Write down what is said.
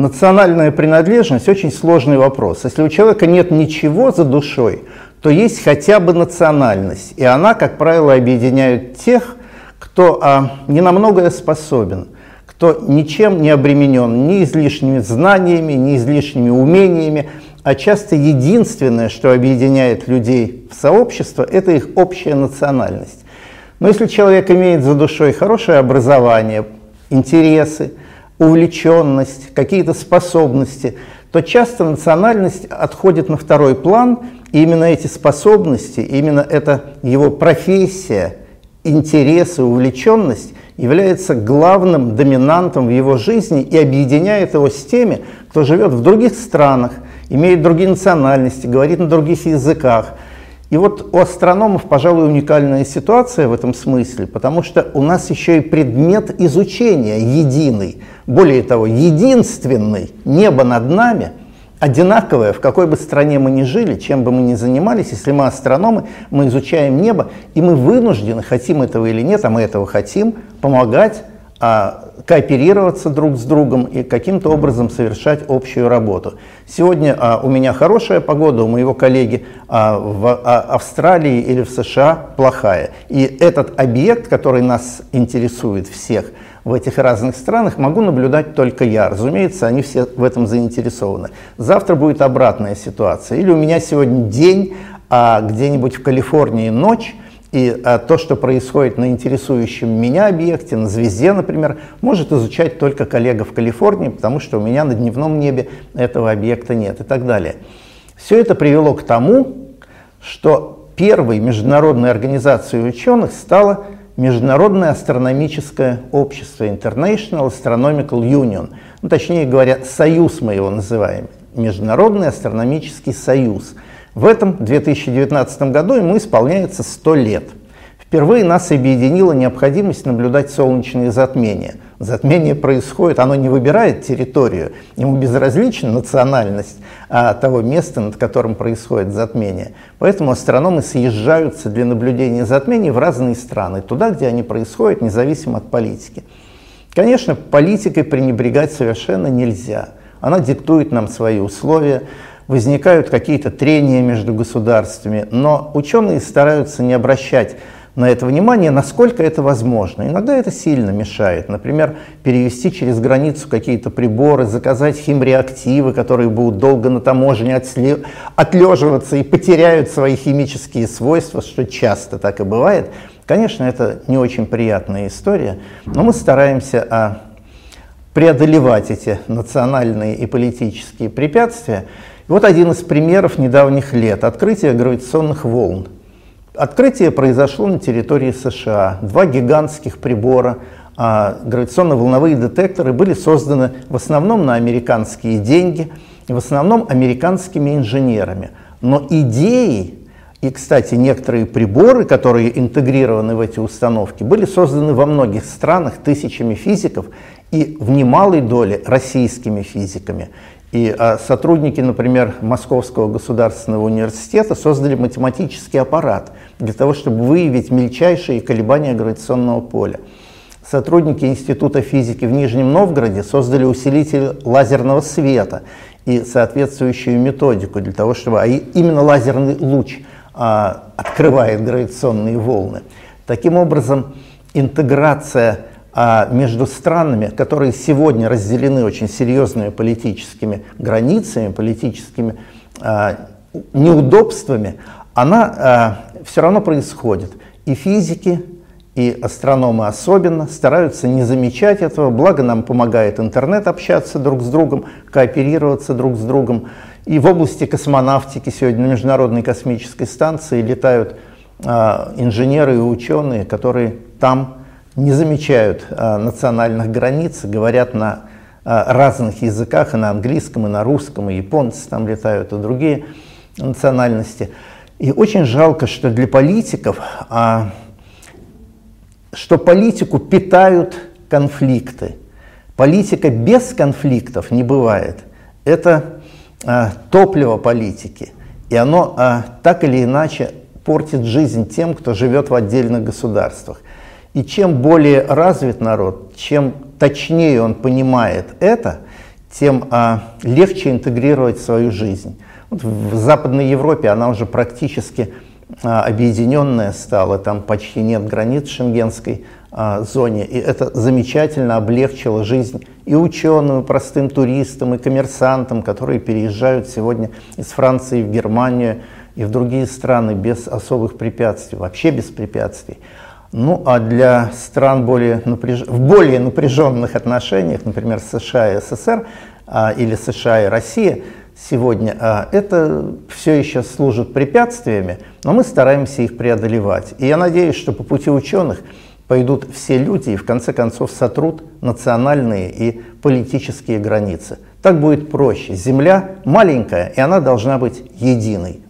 Национальная принадлежность очень сложный вопрос. Если у человека нет ничего за душой, то есть хотя бы национальность. И она, как правило, объединяет тех, кто а, не на многое способен, кто ничем не обременен ни излишними знаниями, ни излишними умениями, а часто единственное, что объединяет людей в сообщество, это их общая национальность. Но если человек имеет за душой хорошее образование, интересы, увлеченность, какие-то способности, то часто национальность отходит на второй план, и именно эти способности, именно эта его профессия, интересы, увлеченность является главным доминантом в его жизни и объединяет его с теми, кто живет в других странах, имеет другие национальности, говорит на других языках – и вот у астрономов, пожалуй, уникальная ситуация в этом смысле, потому что у нас еще и предмет изучения единый, более того, единственный, небо над нами, одинаковое, в какой бы стране мы ни жили, чем бы мы ни занимались, если мы астрономы, мы изучаем небо, и мы вынуждены, хотим этого или нет, а мы этого хотим, помогать а, кооперироваться друг с другом и каким-то образом совершать общую работу. Сегодня а, у меня хорошая погода, у моего коллеги а, в а, Австралии или в США плохая. И этот объект, который нас интересует всех в этих разных странах, могу наблюдать только я. Разумеется, они все в этом заинтересованы. Завтра будет обратная ситуация. Или у меня сегодня день, а где-нибудь в Калифорнии ночь, и а, то, что происходит на интересующем меня объекте, на звезде, например, может изучать только коллега в Калифорнии, потому что у меня на дневном небе этого объекта нет и так далее. Все это привело к тому, что первой международной организацией ученых стало Международное астрономическое общество International Astronomical Union. Ну, точнее говоря, союз мы его называем. Международный астрономический союз – в этом 2019 году ему исполняется 100 лет. Впервые нас объединила необходимость наблюдать солнечные затмения. Затмение происходит, оно не выбирает территорию, ему безразлична национальность а, того места, над которым происходит затмение. Поэтому астрономы съезжаются для наблюдения затмений в разные страны, туда, где они происходят, независимо от политики. Конечно, политикой пренебрегать совершенно нельзя. Она диктует нам свои условия, возникают какие-то трения между государствами, но ученые стараются не обращать на это внимание, насколько это возможно. Иногда это сильно мешает. Например, перевести через границу какие-то приборы, заказать химреактивы, которые будут долго на таможне отлеживаться и потеряют свои химические свойства, что часто так и бывает. Конечно, это не очень приятная история, но мы стараемся а, преодолевать эти национальные и политические препятствия. Вот один из примеров недавних лет – открытие гравитационных волн. Открытие произошло на территории США. Два гигантских прибора, а, гравитационно-волновые детекторы были созданы в основном на американские деньги, в основном американскими инженерами. Но идеи и, кстати, некоторые приборы, которые интегрированы в эти установки, были созданы во многих странах тысячами физиков и в немалой доле российскими физиками. И а, сотрудники, например, Московского государственного университета создали математический аппарат для того, чтобы выявить мельчайшие колебания гравитационного поля. Сотрудники Института физики в Нижнем Новгороде создали усилитель лазерного света и соответствующую методику для того, чтобы а именно лазерный луч а, открывает гравитационные волны. Таким образом, интеграция а между странами, которые сегодня разделены очень серьезными политическими границами, политическими а, неудобствами, она а, все равно происходит. И физики, и астрономы особенно стараются не замечать этого, благо нам помогает интернет общаться друг с другом, кооперироваться друг с другом. И в области космонавтики сегодня на Международной космической станции летают а, инженеры и ученые, которые там не замечают а, национальных границ, говорят на а, разных языках, и на английском, и на русском, и японцы там летают, и другие национальности. И очень жалко, что для политиков, а, что политику питают конфликты. Политика без конфликтов не бывает. Это а, топливо политики. И оно а, так или иначе портит жизнь тем, кто живет в отдельных государствах. И чем более развит народ, чем точнее он понимает это, тем а, легче интегрировать в свою жизнь. Вот в Западной Европе она уже практически а, объединенная стала, там почти нет границ шенгенской а, зоне, и это замечательно облегчило жизнь и ученым, и простым туристам, и коммерсантам, которые переезжают сегодня из Франции в Германию и в другие страны без особых препятствий, вообще без препятствий. Ну а для стран более напряж... в более напряженных отношениях, например, США и СССР а, или США и Россия, сегодня а, это все еще служит препятствиями, но мы стараемся их преодолевать. И я надеюсь, что по пути ученых пойдут все люди и в конце концов сотрут национальные и политические границы. Так будет проще. Земля маленькая, и она должна быть единой.